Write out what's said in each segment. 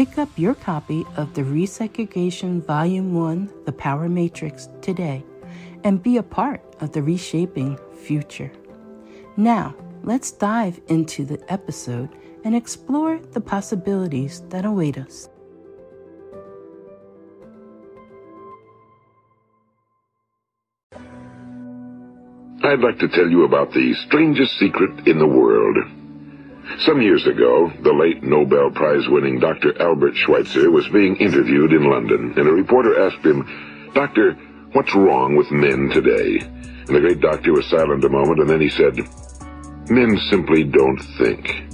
Pick up your copy of the Resegregation Volume 1 The Power Matrix today and be a part of the reshaping future. Now, let's dive into the episode and explore the possibilities that await us. I'd like to tell you about the strangest secret in the world. Some years ago, the late Nobel Prize winning Dr. Albert Schweitzer was being interviewed in London, and a reporter asked him, Doctor, what's wrong with men today? And the great doctor was silent a moment, and then he said, Men simply don't think.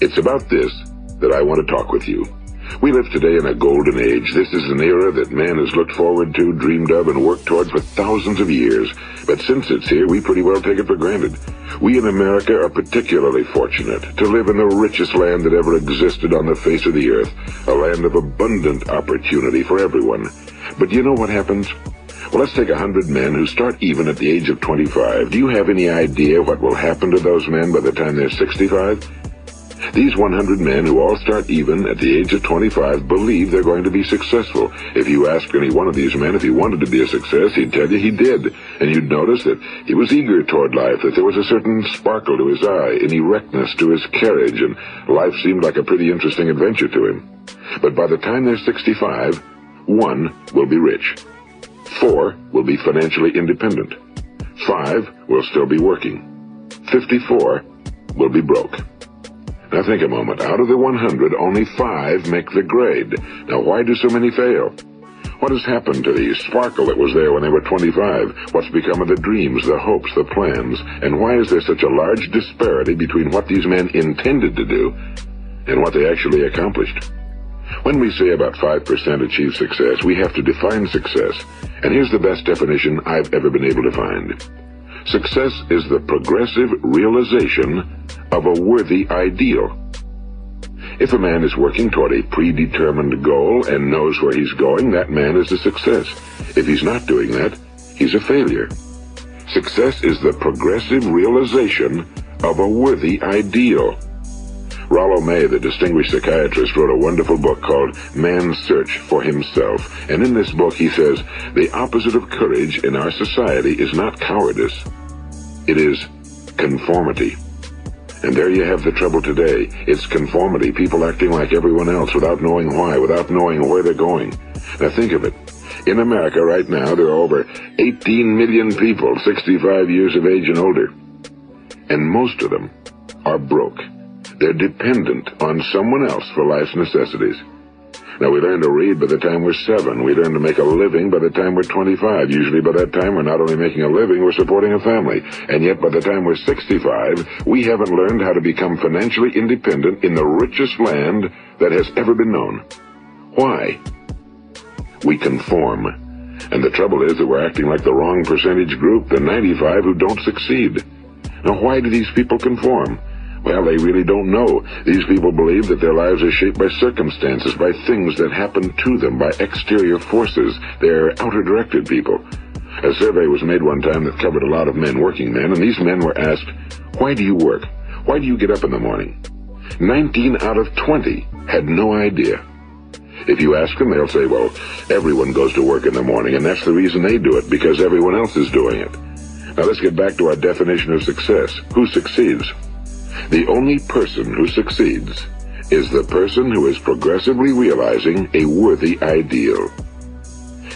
It's about this that I want to talk with you. We live today in a golden age. This is an era that man has looked forward to, dreamed of, and worked toward for thousands of years. But since it's here, we pretty well take it for granted. We in America are particularly fortunate to live in the richest land that ever existed on the face of the earth, a land of abundant opportunity for everyone. But you know what happens? Well, let's take a hundred men who start even at the age of 25. Do you have any idea what will happen to those men by the time they're 65? These 100 men who all start even at the age of 25 believe they're going to be successful. If you ask any one of these men if he wanted to be a success, he'd tell you he did. And you'd notice that he was eager toward life, that there was a certain sparkle to his eye, an erectness to his carriage, and life seemed like a pretty interesting adventure to him. But by the time they're 65, one will be rich. Four will be financially independent. Five will still be working. 54 will be broke. Now think a moment. Out of the 100, only five make the grade. Now why do so many fail? What has happened to the sparkle that was there when they were 25? What's become of the dreams, the hopes, the plans? And why is there such a large disparity between what these men intended to do and what they actually accomplished? When we say about 5% achieve success, we have to define success. And here's the best definition I've ever been able to find. Success is the progressive realization of a worthy ideal. If a man is working toward a predetermined goal and knows where he's going, that man is a success. If he's not doing that, he's a failure. Success is the progressive realization of a worthy ideal. Rollo May, the distinguished psychiatrist, wrote a wonderful book called Man's Search for Himself. And in this book, he says, the opposite of courage in our society is not cowardice. It is conformity. And there you have the trouble today. It's conformity, people acting like everyone else without knowing why, without knowing where they're going. Now think of it. In America right now, there are over 18 million people 65 years of age and older. And most of them are broke. They're dependent on someone else for life's necessities. Now, we learn to read by the time we're seven. We learn to make a living by the time we're 25. Usually by that time, we're not only making a living, we're supporting a family. And yet, by the time we're 65, we haven't learned how to become financially independent in the richest land that has ever been known. Why? We conform. And the trouble is that we're acting like the wrong percentage group, the 95 who don't succeed. Now, why do these people conform? Well, they really don't know. These people believe that their lives are shaped by circumstances, by things that happen to them, by exterior forces. They're outer-directed people. A survey was made one time that covered a lot of men, working men, and these men were asked, why do you work? Why do you get up in the morning? 19 out of 20 had no idea. If you ask them, they'll say, well, everyone goes to work in the morning, and that's the reason they do it, because everyone else is doing it. Now let's get back to our definition of success. Who succeeds? The only person who succeeds is the person who is progressively realizing a worthy ideal.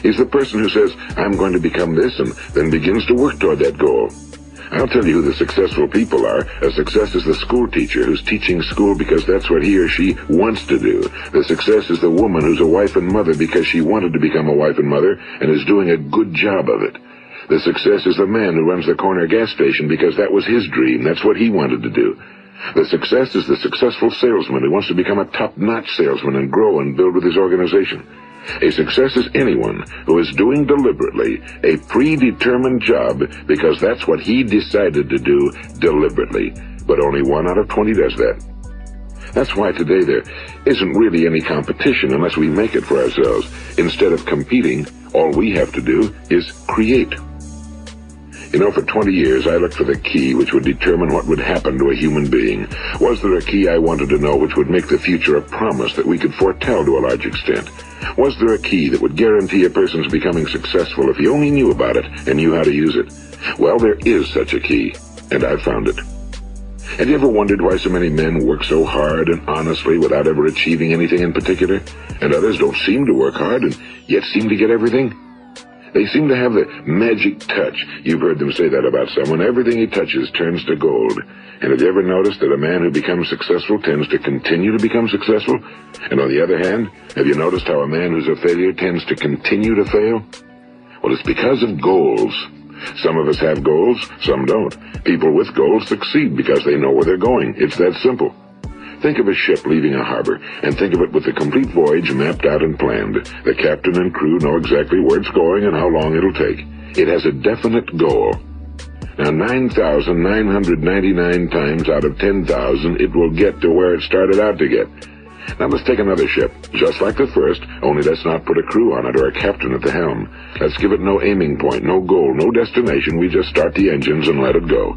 He's the person who says, I'm going to become this, and then begins to work toward that goal. I'll tell you who the successful people are. A success is the school teacher who's teaching school because that's what he or she wants to do. The success is the woman who's a wife and mother because she wanted to become a wife and mother and is doing a good job of it. The success is the man who runs the corner gas station because that was his dream. That's what he wanted to do. The success is the successful salesman who wants to become a top-notch salesman and grow and build with his organization. A success is anyone who is doing deliberately a predetermined job because that's what he decided to do deliberately. But only one out of 20 does that. That's why today there isn't really any competition unless we make it for ourselves. Instead of competing, all we have to do is create. You know, for 20 years I looked for the key which would determine what would happen to a human being. Was there a key I wanted to know which would make the future a promise that we could foretell to a large extent? Was there a key that would guarantee a person's becoming successful if he only knew about it and knew how to use it? Well, there is such a key, and I've found it. Have you ever wondered why so many men work so hard and honestly without ever achieving anything in particular, and others don't seem to work hard and yet seem to get everything? They seem to have the magic touch. You've heard them say that about someone. Everything he touches turns to gold. And have you ever noticed that a man who becomes successful tends to continue to become successful? And on the other hand, have you noticed how a man who's a failure tends to continue to fail? Well, it's because of goals. Some of us have goals, some don't. People with goals succeed because they know where they're going. It's that simple. Think of a ship leaving a harbor, and think of it with the complete voyage mapped out and planned. The captain and crew know exactly where it's going and how long it'll take. It has a definite goal. Now, 9,999 times out of 10,000, it will get to where it started out to get. Now let's take another ship, just like the first, only let's not put a crew on it or a captain at the helm. Let's give it no aiming point, no goal, no destination. We just start the engines and let it go.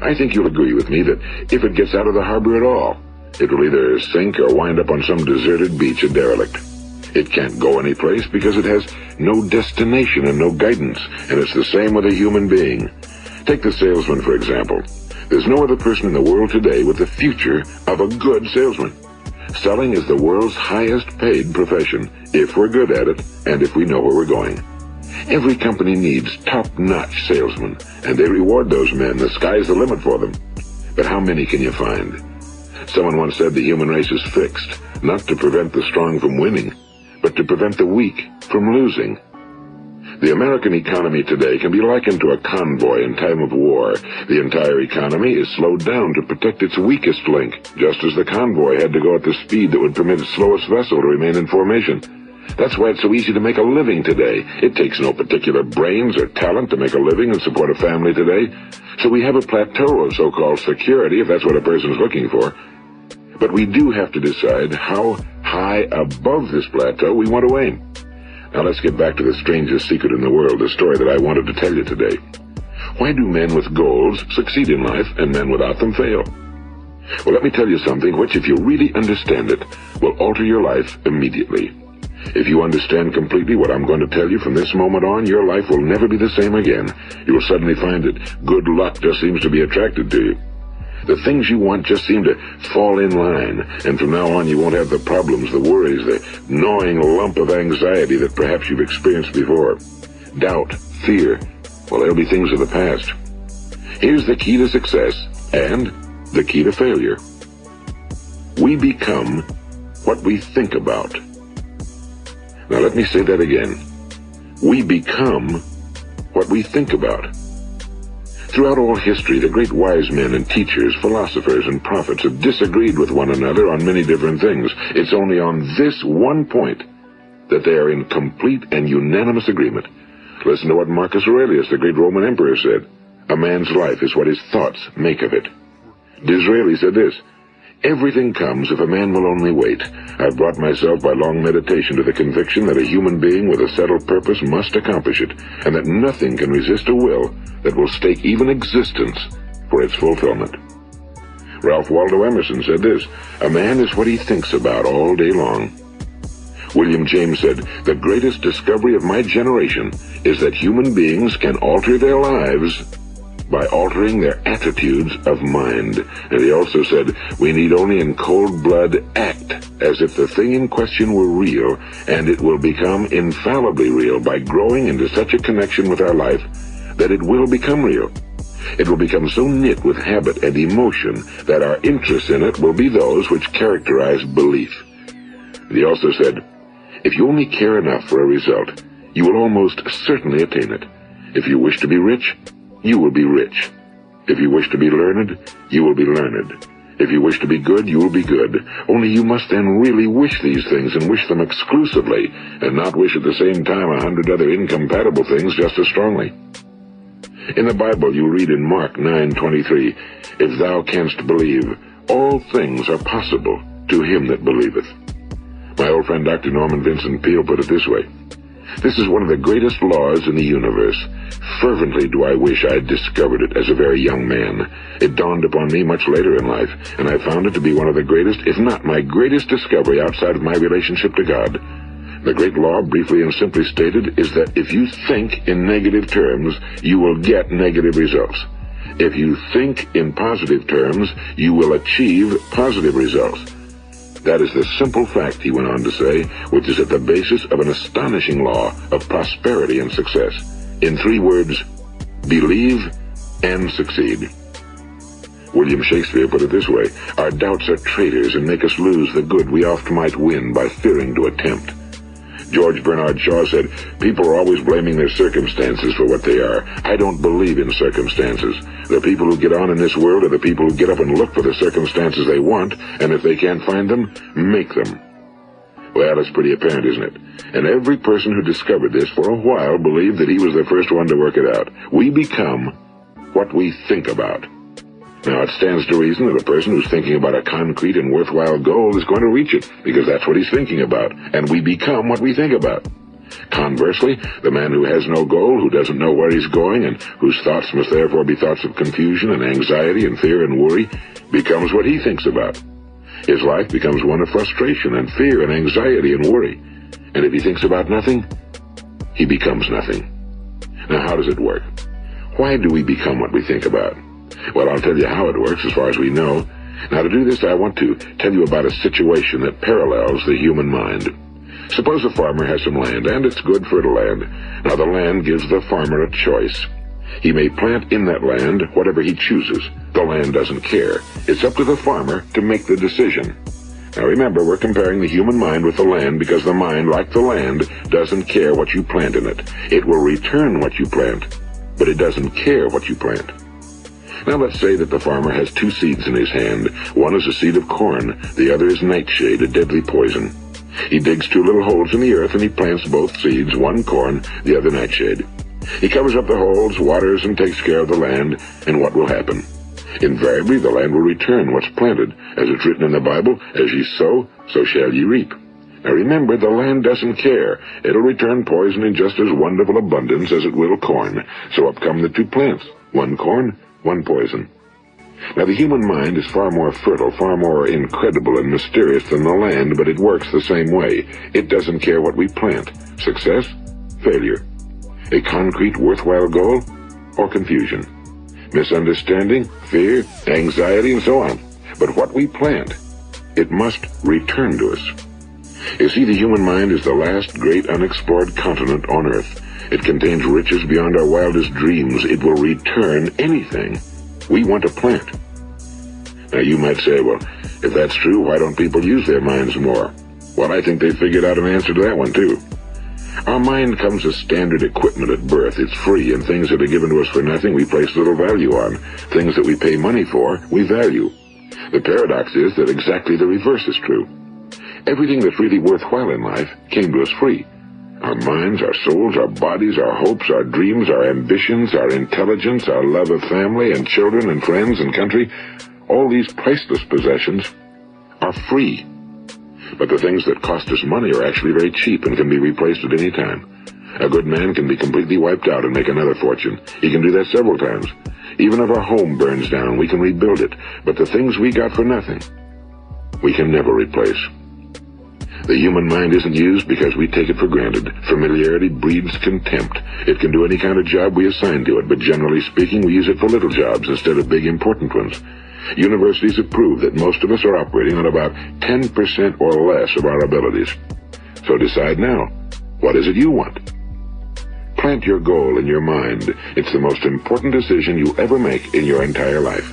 I think you'll agree with me that if it gets out of the harbor at all, it will either sink or wind up on some deserted beach, a derelict. It can't go anyplace because it has no destination and no guidance, and it's the same with a human being. Take the salesman, for example. There's no other person in the world today with the future of a good salesman. Selling is the world's highest paid profession, if we're good at it, and if we know where we're going. Every company needs top-notch salesmen, and they reward those men. The sky's the limit for them. But how many can you find? Someone once said the human race is fixed, not to prevent the strong from winning, but to prevent the weak from losing. The American economy today can be likened to a convoy in time of war. The entire economy is slowed down to protect its weakest link, just as the convoy had to go at the speed that would permit its slowest vessel to remain in formation. That's why it's so easy to make a living today. It takes no particular brains or talent to make a living and support a family today. So we have a plateau of so-called security, if that's what a person is looking for. But we do have to decide how high above this plateau we want to aim. Now let's get back to the strangest secret in the world, the story that I wanted to tell you today. Why do men with goals succeed in life and men without them fail? Well, let me tell you something which, if you really understand it, will alter your life immediately. If you understand completely what I'm going to tell you from this moment on, your life will never be the same again. You will suddenly find that good luck just seems to be attracted to you. The things you want just seem to fall in line, and from now on you won't have the problems, the worries, the gnawing lump of anxiety that perhaps you've experienced before. Doubt, fear, well, they'll be things of the past. Here's the key to success and the key to failure. We become what we think about. Now let me say that again. We become what we think about. Throughout all history, the great wise men and teachers, philosophers and prophets have disagreed with one another on many different things. It's only on this one point that they are in complete and unanimous agreement. Listen to what Marcus Aurelius, the great Roman emperor, said. A man's life is what his thoughts make of it. Disraeli said this, Everything comes if a man will only wait. I've brought myself by long meditation to the conviction that a human being with a settled purpose must accomplish it, and that nothing can resist a will that will stake even existence for its fulfillment. Ralph Waldo Emerson said this, A man is what he thinks about all day long. William James said, The greatest discovery of my generation is that human beings can alter their lives by altering their attitudes of mind. And he also said, we need only in cold blood act as if the thing in question were real, and it will become infallibly real by growing into such a connection with our life that it will become real. It will become so knit with habit and emotion that our interest in it will be those which characterize belief. And he also said, if you only care enough for a result, you will almost certainly attain it. If you wish to be rich, you will be rich. If you wish to be learned, you will be learned. If you wish to be good, you will be good. Only you must then really wish these things and wish them exclusively, and not wish at the same time a hundred other incompatible things just as strongly. In the Bible you read in Mark 9:23, If thou canst believe, all things are possible to him that believeth. My old friend Dr. Norman Vincent Peale put it this way. This is one of the greatest laws in the universe. Fervently do I wish I had discovered it as a very young man. It dawned upon me much later in life, and I found it to be one of the greatest, if not my greatest discovery outside of my relationship to God. The great law, briefly and simply stated, is that if you think in negative terms, you will get negative results. If you think in positive terms, you will achieve positive results. That is the simple fact, he went on to say, which is at the basis of an astonishing law of prosperity and success. In three words, believe and succeed. William Shakespeare put it this way, Our doubts are traitors and make us lose the good we oft might win by fearing to attempt. George Bernard Shaw said, People are always blaming their circumstances for what they are. I don't believe in circumstances. The people who get on in this world are the people who get up and look for the circumstances they want, and if they can't find them, make them. Well, it's pretty apparent, isn't it? And every person who discovered this for a while believed that he was the first one to work it out. We become what we think about. Now, it stands to reason that a person who's thinking about a concrete and worthwhile goal is going to reach it, because that's what he's thinking about, and we become what we think about. Conversely, the man who has no goal, who doesn't know where he's going, and whose thoughts must therefore be thoughts of confusion and anxiety and fear and worry, becomes what he thinks about. His life becomes one of frustration and fear and anxiety and worry. And if he thinks about nothing, he becomes nothing. Now, how does it work? Why do we become what we think about? Well, I'll tell you how it works as far as we know. Now, to do this, I want to tell you about a situation that parallels the human mind. Suppose a farmer has some land, and it's good fertile land. Now, the land gives the farmer a choice. He may plant in that land whatever he chooses. The land doesn't care. It's up to the farmer to make the decision. Now remember, we're comparing the human mind with the land because the mind, like the land, doesn't care what you plant in it. It will return what you plant, but it doesn't care what you plant. Now let's say that the farmer has two seeds in his hand. One is a seed of corn, the other is nightshade, a deadly poison. He digs two little holes in the earth and he plants both seeds, one corn, the other nightshade. He covers up the holes, waters, and takes care of the land, and what will happen? Invariably the land will return what's planted, as it's written in the Bible, as ye sow, so shall ye reap. Now remember, the land doesn't care. It'll return poison in just as wonderful abundance as it will corn. So up come the two plants, one corn, one poison. Now the human mind is far more fertile, far more incredible and mysterious than the land, but it works the same way. It doesn't care what we plant. Success, failure. A concrete, worthwhile goal, or confusion. misunderstanding, fear, anxiety, and so on. But what we plant, it must return to us. You see, the human mind is the last great unexplored continent on Earth. It contains riches beyond our wildest dreams. It will return anything we want to plant. Now, you might say, well, if that's true, why don't people use their minds more? Well, I think they figured out an answer to that one, too. Our mind comes as standard equipment at birth. It's free, and things that are given to us for nothing we place little value on. Things that we pay money for, we value. The paradox is that exactly the reverse is true. Everything that's really worthwhile in life came to us free. Our minds, our souls, our bodies, our hopes, our dreams, our ambitions, our intelligence, our love of family and children and friends and country, all these priceless possessions are free. But the things that cost us money are actually very cheap and can be replaced at any time. A good man can be completely wiped out and make another fortune. He can do that several times. Even if our home burns down, we can rebuild it. But the things we got for nothing, we can never replace. The human mind isn't used because we take it for granted. Familiarity breeds contempt. It can do any kind of job we assign to it, but generally speaking, we use it for little jobs instead of big important ones. Universities have proved that most of us are operating on about 10% or less of our abilities. So decide now. What is it you want? Plant your goal in your mind. It's the most important decision you ever make in your entire life.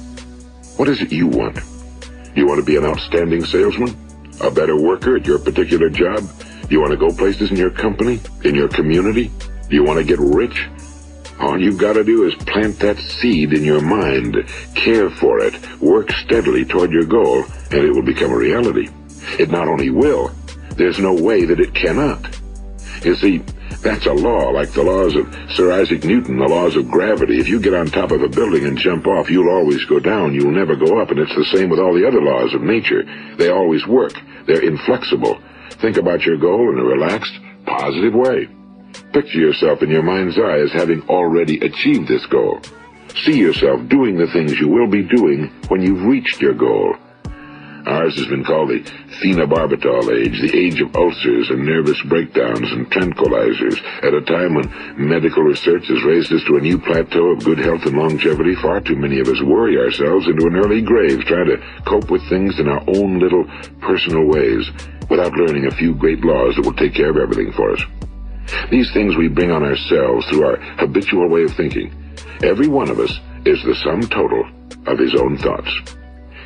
What is it you want? You want to be an outstanding salesman? A better worker at your particular job? You want to go places in your company? In your community? Do you want to get rich? All you've got to do is plant that seed in your mind, care for it, work steadily toward your goal, and it will become a reality. It not only will, there's no way that it cannot. You see, that's a law, like the laws of Sir Isaac Newton, the laws of gravity. If you get on top of a building and jump off, you'll always go down. You'll never go up. And it's the same with all the other laws of nature. They always work. They're inflexible. Think about your goal in a relaxed, positive way. Picture yourself in your mind's eye as having already achieved this goal. See yourself doing the things you will be doing when you've reached your goal. Ours has been called the phenobarbital age, the age of ulcers and nervous breakdowns and tranquilizers, at a time when medical research has raised us to a new plateau of good health and longevity. Far too many of us worry ourselves into an early grave trying to cope with things in our own little personal ways without learning a few great laws that will take care of everything for us. These things we bring on ourselves through our habitual way of thinking. Every one of us is the sum total of his own thoughts.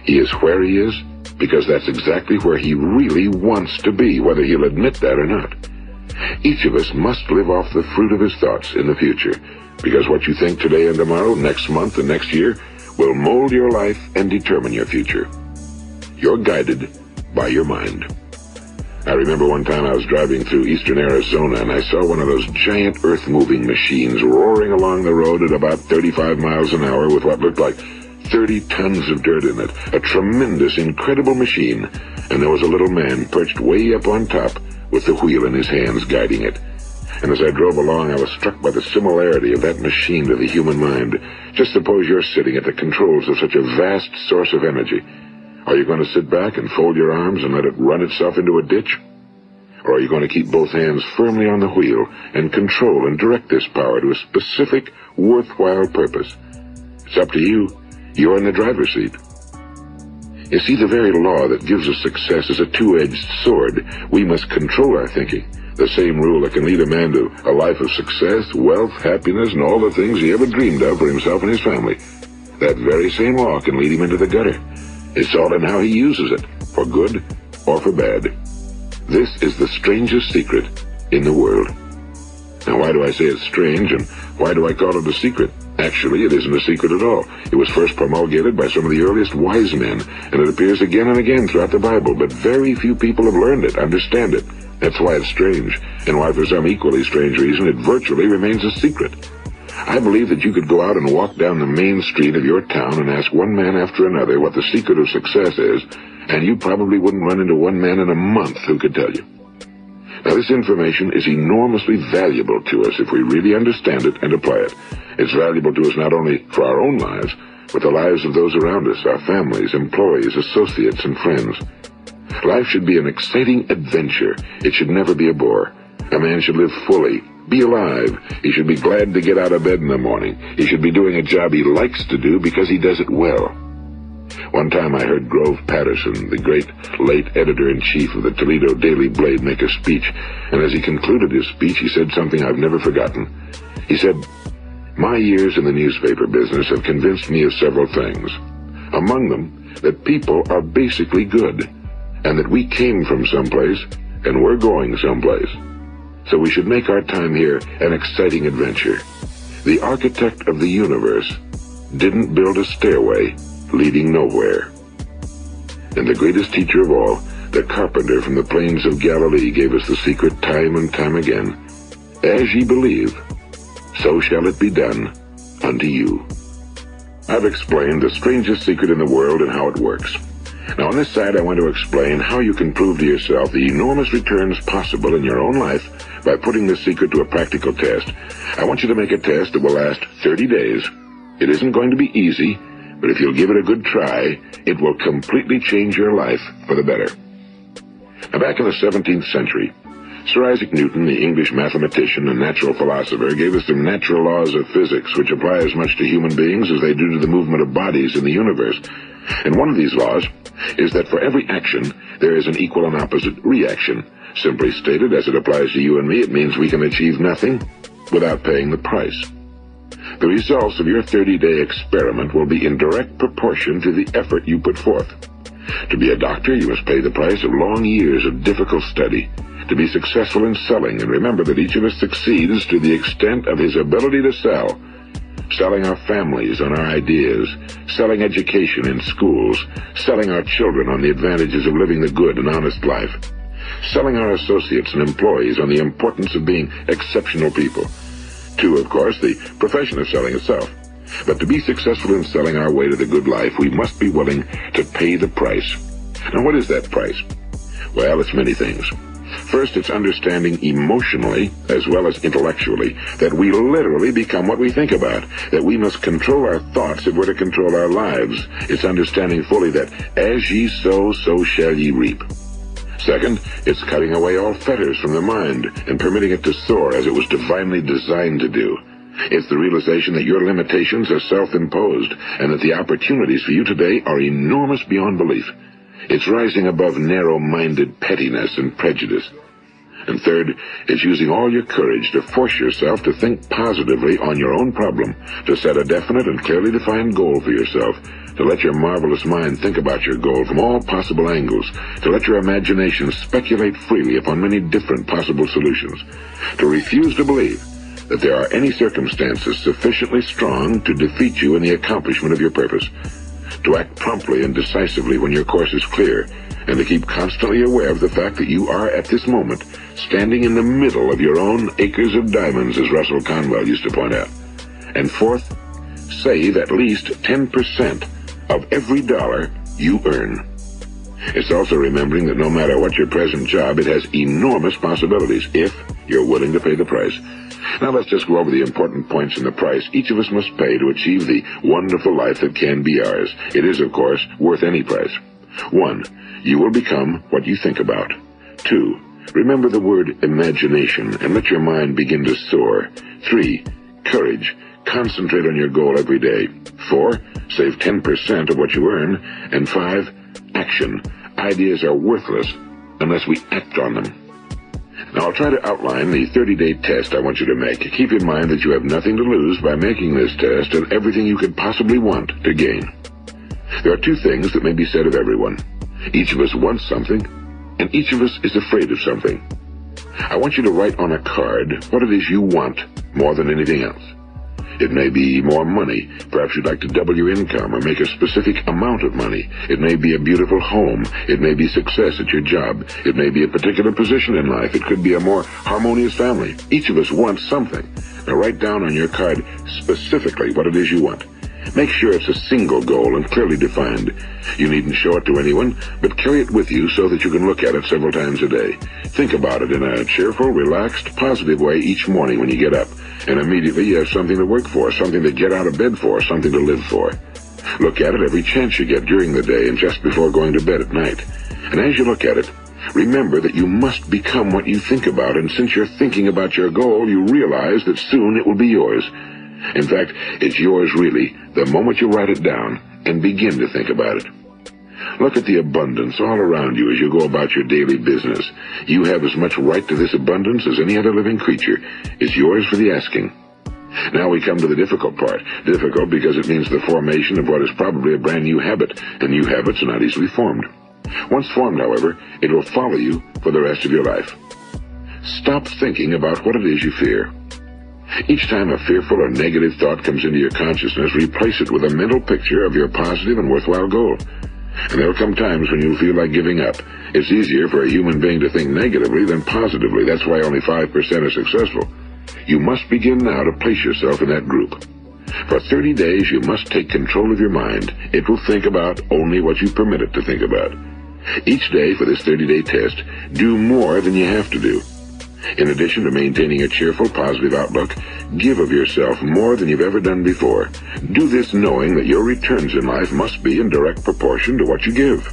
He is where he is because that's exactly where he really wants to be, whether he'll admit that or not. Each of us must live off the fruit of his thoughts in the future, because what you think today and tomorrow, next month and next year, will mold your life and determine your future. You're guided by your mind. I remember one time I was driving through eastern Arizona and I saw one of those giant earth-moving machines roaring along the road at about 35 miles an hour with what looked like 30 tons of dirt in it. A tremendous, incredible machine. And there was a little man perched way up on top with the wheel in his hands guiding it. And as I drove along, I was struck by the similarity of that machine to the human mind. Just suppose you're sitting at the controls of such a vast source of energy. Are you going to sit back and fold your arms and let it run itself into a ditch? Or are you going to keep both hands firmly on the wheel and control and direct this power to a specific, worthwhile purpose? It's up to you. You're in the driver's seat. You see, the very law that gives us success is a two-edged sword. We must control our thinking. The same rule that can lead a man to a life of success, wealth, happiness, and all the things he ever dreamed of for himself and his family. That very same law can lead him into the gutter. It's all in how he uses it, for good or for bad. This is the strangest secret in the world. Now, why do I say it's strange, and why do I call it a secret? Actually, it isn't a secret at all. It was first promulgated by some of the earliest wise men, and it appears again and again throughout the Bible, but very few people have learned it, understand it. That's why it's strange, and why for some equally strange reason it virtually remains a secret. I believe that you could go out and walk down the main street of your town and ask one man after another what the secret of success is, and you probably wouldn't run into one man in a month who could tell you. Now, this information is enormously valuable to us if we really understand it and apply it. It's valuable to us not only for our own lives, but the lives of those around us, our families, employees, associates, and friends. Life should be an exciting adventure. It should never be a bore. A man should live fully, be alive. He should be glad to get out of bed in the morning. He should be doing a job he likes to do because he does it well. One time I heard Grove Patterson, the great late editor-in-chief of the Toledo Daily Blade, make a speech, and as he concluded his speech, he said something I've never forgotten. He said, My years in the newspaper business have convinced me of several things. Among them, that people are basically good, and that we came from someplace, and we're going someplace. So we should make our time here an exciting adventure. The architect of the universe didn't build a stairway leading nowhere. And the greatest teacher of all, the carpenter from the plains of Galilee, gave us the secret time and time again. As ye believe, so shall it be done unto you. I've explained the strangest secret in the world and how it works. Now on this side I want to explain how you can prove to yourself the enormous returns possible in your own life by putting this secret to a practical test. I want you to make a test that will last 30 days. It isn't going to be easy, but if you'll give it a good try, it will completely change your life for the better. Now back in the 17th century, Sir Isaac Newton, the English mathematician and natural philosopher, gave us some natural laws of physics which apply as much to human beings as they do to the movement of bodies in the universe. And one of these laws is that for every action, there is an equal and opposite reaction. Simply stated, as it applies to you and me, it means we can achieve nothing without paying the price. The results of your 30-day experiment will be in direct proportion to the effort you put forth. To be a doctor, you must pay the price of long years of difficult study. To be successful in selling, and remember that each of us succeeds to the extent of his ability to sell. Selling our families on our ideas, selling education in schools, selling our children on the advantages of living the good and honest life selling our associates and employees on the importance of being exceptional people. Two, of course, the profession of selling itself. But to be successful in selling our way to the good life, we must be willing to pay the price. Now, what is that price? Well, it's many things. First, it's understanding emotionally, as well as intellectually, that we literally become what we think about, that we must control our thoughts if we're to control our lives. It's understanding fully that as ye sow, so shall ye reap. Second, it's cutting away all fetters from the mind and permitting it to soar as it was divinely designed to do. It's the realization that your limitations are self-imposed and that the opportunities for you today are enormous beyond belief. It's rising above narrow-minded pettiness and prejudice. And third, it's using all your courage to force yourself to think positively on your own problem, to set a definite and clearly defined goal for yourself, to let your marvelous mind think about your goal from all possible angles, to let your imagination speculate freely upon many different possible solutions, to refuse to believe that there are any circumstances sufficiently strong to defeat you in the accomplishment of your purpose, to act promptly and decisively when your course is clear, and to keep constantly aware of the fact that you are at this moment standing in the middle of your own acres of diamonds, as Russell Conwell used to point out. And fourth, save at least 10% of every dollar you earn. It's also remembering that no matter what your present job, it has enormous possibilities if you're willing to pay the price. Now let's just go over the important points in the price each of us must pay to achieve the wonderful life that can be ours. It is, of course, worth any price. One, you will become what you think about. Two, remember the word imagination and let your mind begin to soar. Three, courage. Concentrate on your goal every day. Four, save 10% of what you earn. And five, action. Ideas are worthless unless we act on them. Now I'll try to outline the 30-day test I want you to make. Keep in mind that you have nothing to lose by making this test and everything you could possibly want to gain. There are two things that may be said of everyone. Each of us wants something, and each of us is afraid of something. I want you to write on a card what it is you want more than anything else. It may be more money. Perhaps you'd like to double your income or make a specific amount of money. It may be a beautiful home. It may be success at your job. It may be a particular position in life. It could be a more harmonious family. Each of us wants something. Now write down on your card specifically what it is you want. Make sure it's a single goal and clearly defined. You needn't show it to anyone, but carry it with you so that you can look at it several times a day. Think about it in a cheerful, relaxed, positive way each morning when you get up. And immediately you have something to work for, something to get out of bed for, something to live for. Look at it every chance you get during the day and just before going to bed at night. And as you look at it, Remember that you must become what you think about, and since you're thinking about your goal, you realize that soon it will be yours. In fact, it's yours really the moment you write it down and begin to think about it. Look at the abundance all around you as you go about your daily business. You have as much right to this abundance as any other living creature. It's yours for the asking. Now we come to the difficult part. Difficult because it means the formation of what is probably a brand new habit, and new habits are not easily formed. Once formed, however, it will follow you for the rest of your life. Stop thinking about what it is you fear. Each time a fearful or negative thought comes into your consciousness, replace it with a mental picture of your positive and worthwhile goal. And there'll come times when you'll feel like giving up. It's easier for a human being to think negatively than positively. That's why only 5% are successful. You must begin now to place yourself in that group. For 30 days, you must take control of your mind. It will think about only what you permit it to think about. Each day for this 30-day test, do more than you have to do. In addition to maintaining a cheerful, positive outlook, give of yourself more than you've ever done before. Do this knowing that your returns in life must be in direct proportion to what you give.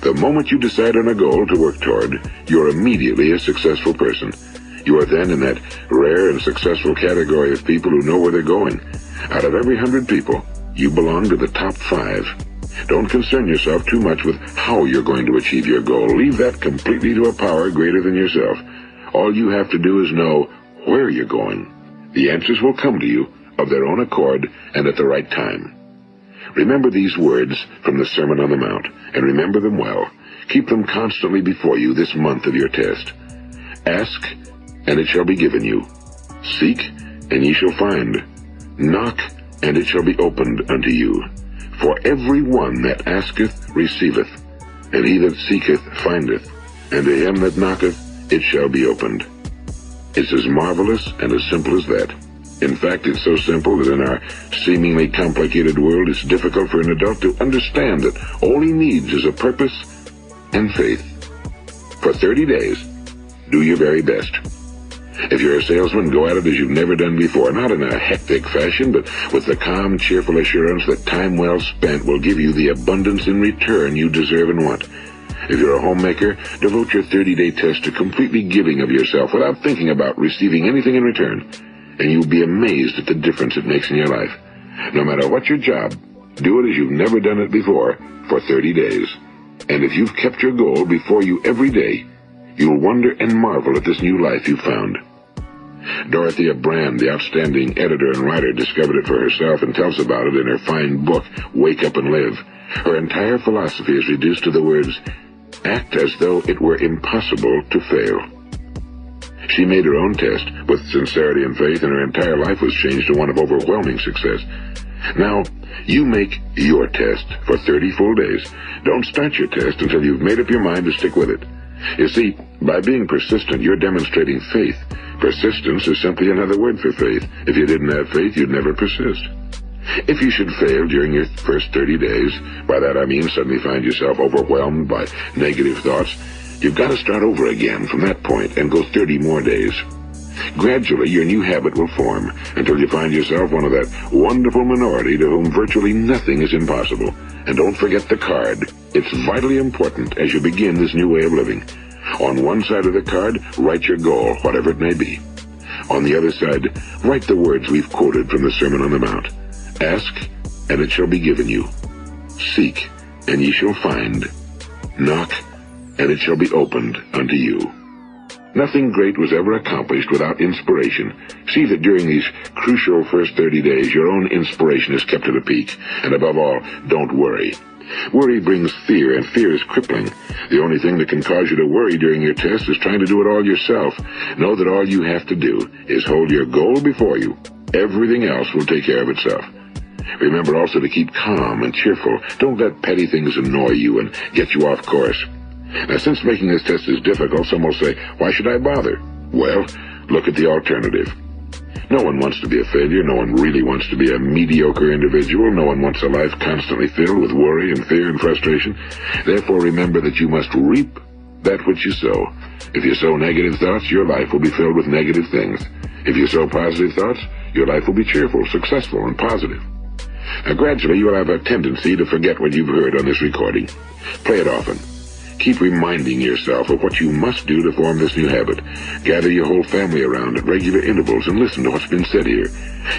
The moment you decide on a goal to work toward, you're immediately a successful person. You are then in that rare and successful category of people who know where they're going. Out of every hundred people, you belong to the top five. Don't concern yourself too much with how you're going to achieve your goal. Leave that completely to a power greater than yourself. All you have to do is know where you're going. The answers will come to you of their own accord and at the right time. Remember these words from the Sermon on the Mount, and remember them well. Keep them constantly before you this month of your test. Ask, and it shall be given you. Seek, and ye shall find. Knock, and it shall be opened unto you. For every one that asketh receiveth, and he that seeketh findeth, and to him that knocketh it shall be opened. It's as marvelous and as simple as that. In fact, it's so simple that in our seemingly complicated world, it's difficult for an adult to understand that all he needs is a purpose and faith. For 30 days, do your very best. If you're a salesman, go at it as you've never done before, not in a hectic fashion, but with the calm, cheerful assurance that time well spent will give you the abundance in return you deserve and want. If you're a homemaker, devote your 30-day test to completely giving of yourself without thinking about receiving anything in return, and you'll be amazed at the difference it makes in your life. No matter what your job, do it as you've never done it before for 30 days. And if you've kept your goal before you every day, you'll wonder and marvel at this new life you've found. Dorothea Brande, the outstanding editor and writer, discovered it for herself and tells about it in her fine book, Wake Up and Live. Her entire philosophy is reduced to the words, act as though it were impossible to fail. She made her own test with sincerity and faith, and her entire life was changed to one of overwhelming success. Now, you make your test for 30 full days. Don't start your test until you've made up your mind to stick with it. You see, by being persistent, you're demonstrating faith. Persistence is simply another word for faith. If you didn't have faith, you'd never persist. If you should fail during your first 30 days, by that I mean suddenly find yourself overwhelmed by negative thoughts, you've got to start over again from that point and go 30 more days. Gradually, your new habit will form until you find yourself one of that wonderful minority to whom virtually nothing is impossible. And don't forget the card. It's vitally important as you begin this new way of living. On one side of the card, write your goal, whatever it may be. On the other side, write the words we've quoted from the Sermon on the Mount. Ask, and it shall be given you. Seek, and ye shall find. Knock, and it shall be opened unto you. Nothing great was ever accomplished without inspiration. See that during these crucial first 30 days, your own inspiration is kept at a peak. And above all, don't worry. Worry brings fear, and fear is crippling. The only thing that can cause you to worry during your test is trying to do it all yourself. Know that all you have to do is hold your goal before you. Everything else will take care of itself. Remember also to keep calm and cheerful. Don't let petty things annoy you and get you off course. Now, since making this test is difficult, some will say, why should I bother? Well, look at the alternative. No one wants to be a failure. No one really wants to be a mediocre individual. No one wants a life constantly filled with worry and fear and frustration. Therefore, remember that you must reap that which you sow. If you sow negative thoughts, your life will be filled with negative things. If you sow positive thoughts, your life will be cheerful, successful, and positive. Now, gradually, you'll have a tendency to forget what you've heard on this recording. Play it often. Keep reminding yourself of what you must do to form this new habit. Gather your whole family around at regular intervals and listen to what's been said here.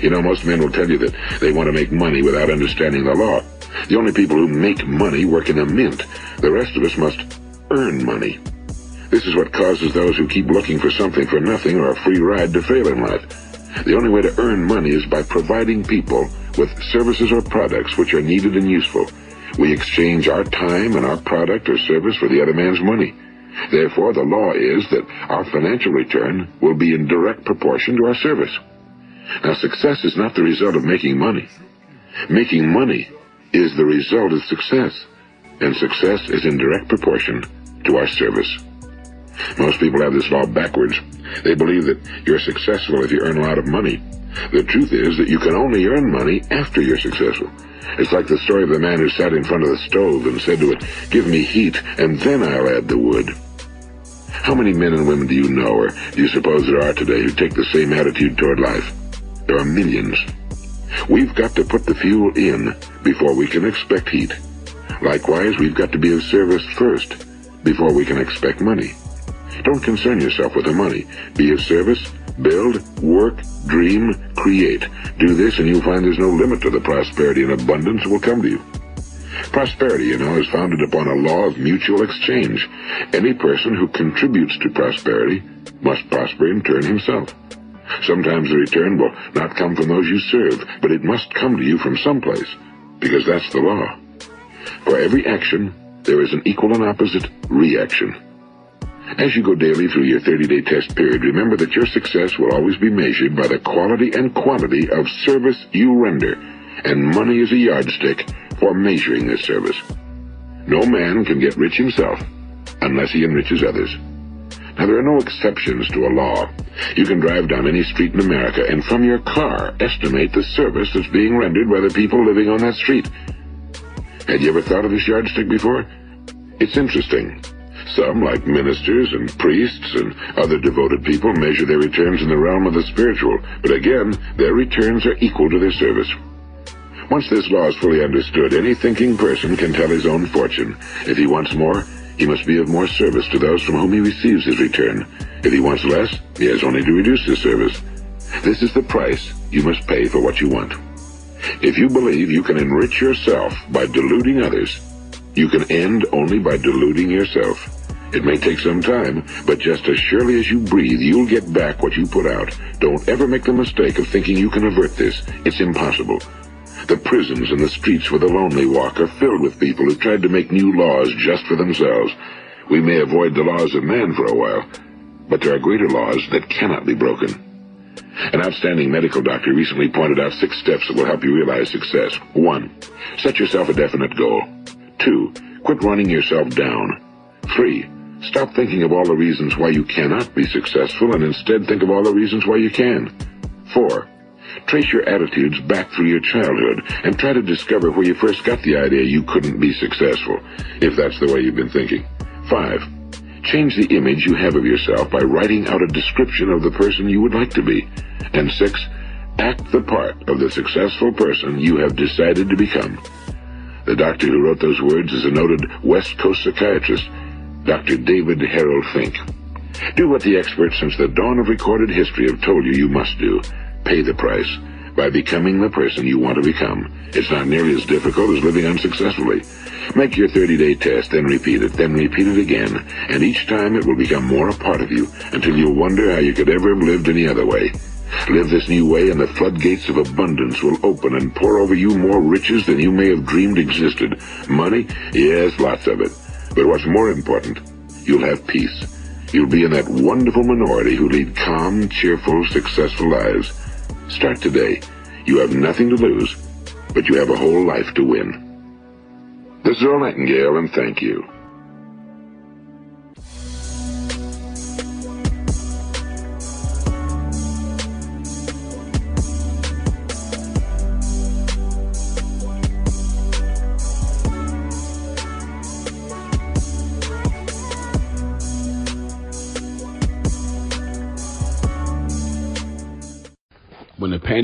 You know, most men will tell you that they want to make money without understanding the law. The only people who make money work in a mint. The rest of us must earn money. This is what causes those who keep looking for something for nothing or a free ride to fail in life. The only way to earn money is by providing people with services or products which are needed and useful. We exchange our time and our product or service for the other man's money. Therefore, the law is that our financial return will be in direct proportion to our service. Now, success is not the result of making money. Making money is the result of success, and success is in direct proportion to our service. Most people have this law backwards. They believe that you're successful if you earn a lot of money. The truth is that you can only earn money after you're successful. It's like the story of the man who sat in front of the stove and said to it, Give me heat, and then I'll add the wood. How many men and women do you know, or do you suppose there are today, who take the same attitude toward life? There are millions. We've got to put the fuel in before we can expect heat. Likewise, we've got to be of service first before we can expect money. Don't concern yourself with the money. Be of service, build, work, dream, create. Do this and you'll find there's no limit to the prosperity and abundance that will come to you. Prosperity, you know, is founded upon a law of mutual exchange. Any person who contributes to prosperity must prosper in turn himself. Sometimes the return will not come from those you serve, but it must come to you from someplace, because that's the law. For every action, there is an equal and opposite reaction. As you go daily through your 30-day test period, remember that your success will always be measured by the quality and quantity of service you render, and money is a yardstick for measuring this service. No man can get rich himself unless he enriches others. Now, there are no exceptions to a law. You can drive down any street in America and from your car estimate the service that's being rendered by the people living on that street. Had you ever thought of this yardstick before? It's interesting. Some, like ministers and priests and other devoted people, measure their returns in the realm of the spiritual, but again, their returns are equal to their service. Once this law is fully understood, any thinking person can tell his own fortune. If he wants more, he must be of more service to those from whom he receives his return. If he wants less, he has only to reduce his service. This is the price you must pay for what you want. If you believe you can enrich yourself by deluding others, you can end only by deluding yourself. It may take some time, but just as surely as you breathe, you'll get back what you put out. Don't ever make the mistake of thinking you can avert this. It's impossible. The prisons and the streets where the lonely walk are filled with people who tried to make new laws just for themselves. We may avoid the laws of man for a while, but there are greater laws that cannot be broken. An outstanding medical doctor recently pointed out six steps that will help you realize success. One, set yourself a definite goal. Two, quit running yourself down. Three, Stop thinking of all the reasons why you cannot be successful and instead think of all the reasons why you can. 4. Trace your attitudes back through your childhood and try to discover where you first got the idea you couldn't be successful, if that's the way you've been thinking. 5. Change the image you have of yourself by writing out a description of the person you would like to be. And 6. Act the part of the successful person you have decided to become. The doctor who wrote those words is a noted West Coast psychiatrist Dr. David Harold Fink. Do what the experts since the dawn of recorded history have told you you must do. Pay the price by becoming the person you want to become. It's not nearly as difficult as living unsuccessfully. Make your 30-day test, then repeat it, then repeat it again, and each time it will become more a part of you until you'll wonder how you could ever have lived any other way. Live this new way and the floodgates of abundance will open and pour over you more riches than you may have dreamed existed. Money? Yes, lots of it. But what's more important, you'll have peace. You'll be in that wonderful minority who lead calm, cheerful, successful lives. Start today. You have nothing to lose, but you have a whole life to win. This is Earl Nightingale, and thank you.